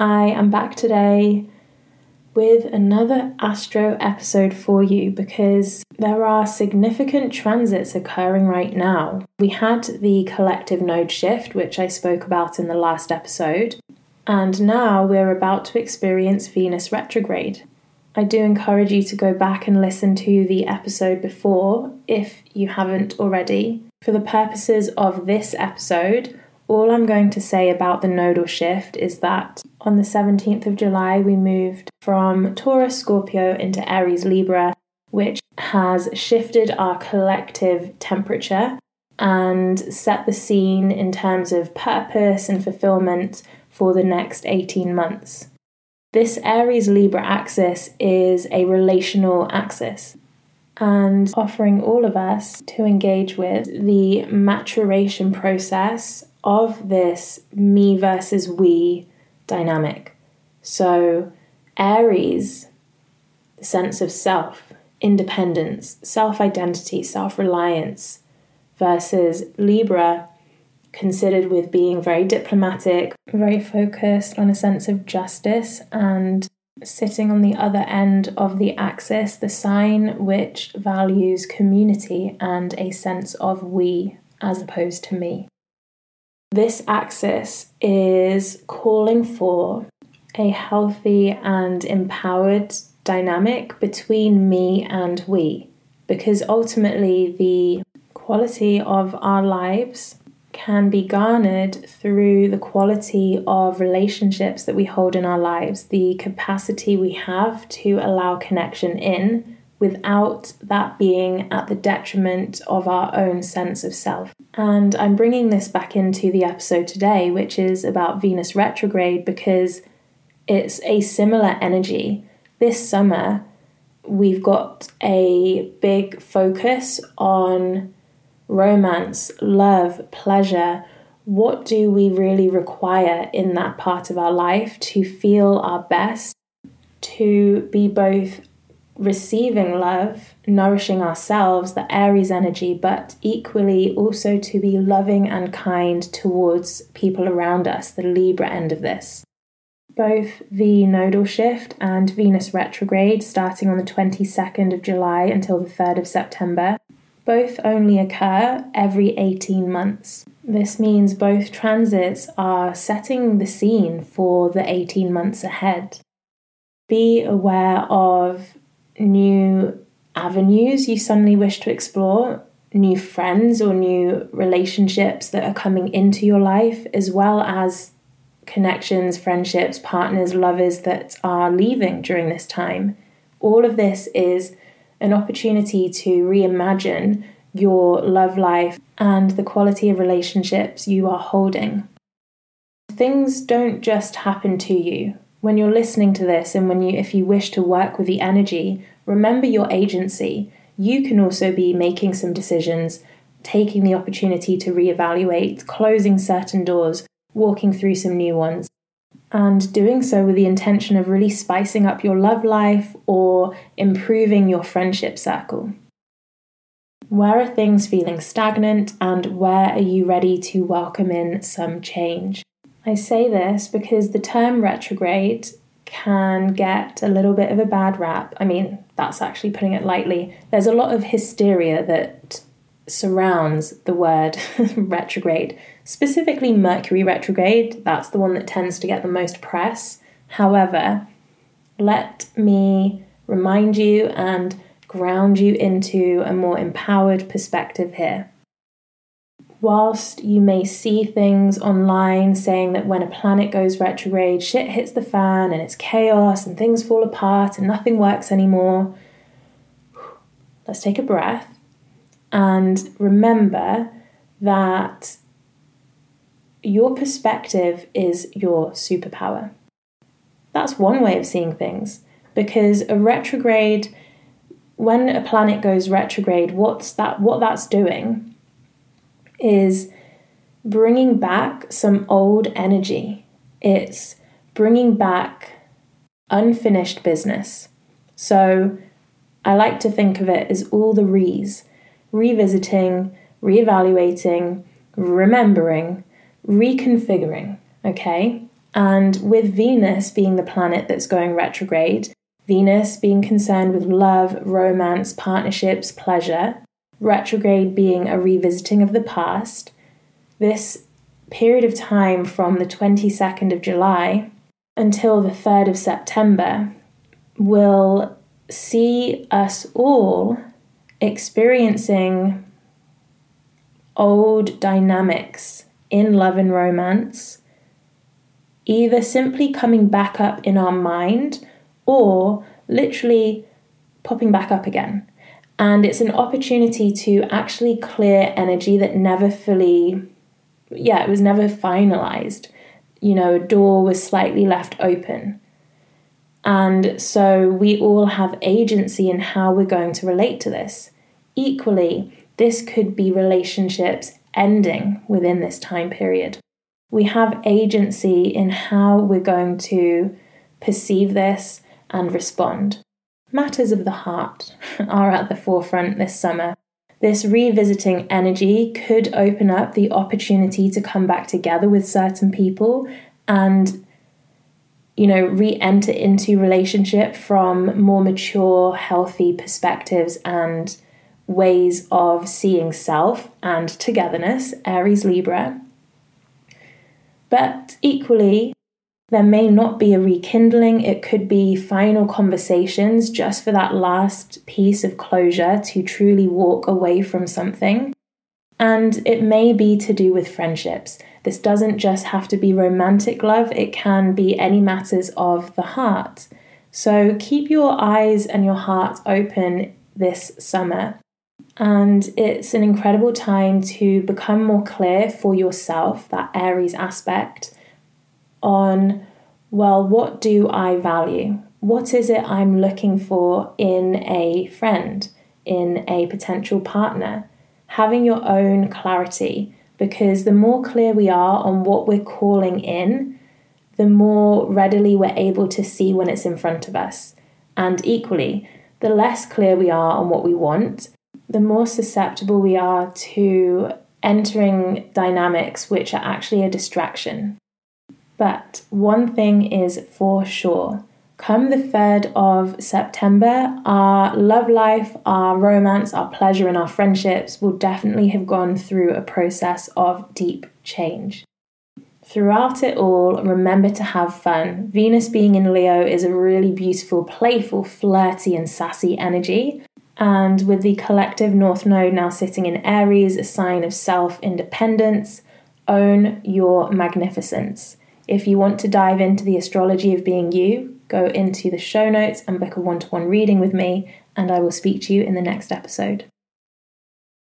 I am back today with another Astro episode for you because there are significant transits occurring right now. We had the collective node shift, which I spoke about in the last episode, and now we're about to experience Venus retrograde. I do encourage you to go back and listen to the episode before if you haven't already. For the purposes of this episode, all I'm going to say about the nodal shift is that on the 17th of July, we moved from Taurus Scorpio into Aries Libra, which has shifted our collective temperature and set the scene in terms of purpose and fulfillment for the next 18 months. This Aries Libra axis is a relational axis and offering all of us to engage with the maturation process of this me versus we dynamic. So, Aries, the sense of self, independence, self identity, self reliance, versus Libra, considered with being very diplomatic, very focused on a sense of justice, and sitting on the other end of the axis, the sign which values community and a sense of we as opposed to me. This axis is calling for a healthy and empowered dynamic between me and we, because ultimately the quality of our lives can be garnered through the quality of relationships that we hold in our lives, the capacity we have to allow connection in without that being at the detriment of our own sense of self. And I'm bringing this back into the episode today, which is about Venus retrograde, because it's a similar energy. This summer, we've got a big focus on romance, love, pleasure. What do we really require in that part of our life to feel our best, to be both receiving love, nourishing ourselves, the Aries energy, but equally also to be loving and kind towards people around us, the Libra end of this. Both the nodal shift and Venus retrograde, starting on the 22nd of July until the 3rd of September, both only occur every 18 months. This means both transits are setting the scene for the 18 months ahead. Be aware of new avenues you suddenly wish to explore, new friends or new relationships that are coming into your life, as well as connections, friendships, partners, lovers that are leaving during this time. All of this is an opportunity to reimagine your love life and the quality of relationships you are holding. Things don't just happen to you when you're listening to this and when you if you wish to work with the energy remember your agency. You can also be making some decisions taking the opportunity to reevaluate closing certain doors walking through some new ones. And doing so with the intention of really spicing up your love life or improving your friendship circle. Where are things feeling stagnant and where are you ready to welcome in some change I say this because the term retrograde can get a little bit of a bad rap. I mean, that's actually putting it lightly. There's a lot of hysteria that surrounds the word retrograde, specifically Mercury retrograde. That's the one that tends to get the most press. However, let me remind you and ground you into a more empowered perspective here whilst you may see things online saying that when a planet goes retrograde, shit hits the fan and it's chaos and things fall apart and nothing works anymore, let's take a breath and remember that your perspective is your superpower. That's one way of seeing things because a retrograde when a planet goes retrograde what's that what that's doing is bringing back some old energy. It's bringing back unfinished business. So I like to think of it as all the re's revisiting, reevaluating, remembering, reconfiguring. Okay. And with Venus being the planet that's going retrograde, Venus being concerned with love, romance, partnerships, pleasure, retrograde being a revisiting of the past, this period of time from the 22nd of July until the 3rd of September will see us all experiencing old dynamics in love and romance, either simply coming back up in our mind or literally popping back up again. And it's an opportunity to actually clear energy that never fully, yeah, it was never finalized. You know, a door was slightly left open. And so we all have agency in how we're going to relate to this. Equally, this could be relationships ending within this time period. We have agency in how we're going to perceive this and respond. Matters of the heart are at the forefront this summer. This revisiting energy could open up the opportunity to come back together with certain people and you know re-enter into relationship from more mature healthy perspectives and ways of seeing self and togetherness aries libra but equally there may not be a rekindling, it could be final conversations just for that last piece of closure to truly walk away from something. And it may be to do with friendships. This doesn't just have to be romantic love, it can be any matters of the heart. So keep your eyes and your heart open this summer. And it's an incredible time to become more clear for yourself, that Aries aspect on, well, what do I value? What is it I'm looking for in a friend, in a potential partner? Having your own clarity, because the more clear we are on what we're calling in, the more readily we're able to see when it's in front of us. And equally, the less clear we are on what we want, the more susceptible we are to entering dynamics which are actually a distraction. But one thing is for sure. Come the 3rd of September, our love life, our romance, our pleasure, and our friendships will definitely have gone through a process of deep change. Throughout it all, remember to have fun. Venus being in Leo is a really beautiful, playful, flirty, and sassy energy. And with the collective North Node now sitting in Aries, a sign of self independence, own your magnificence. If you want to dive into the astrology of being you, go into the show notes and book a one to one reading with me, and I will speak to you in the next episode.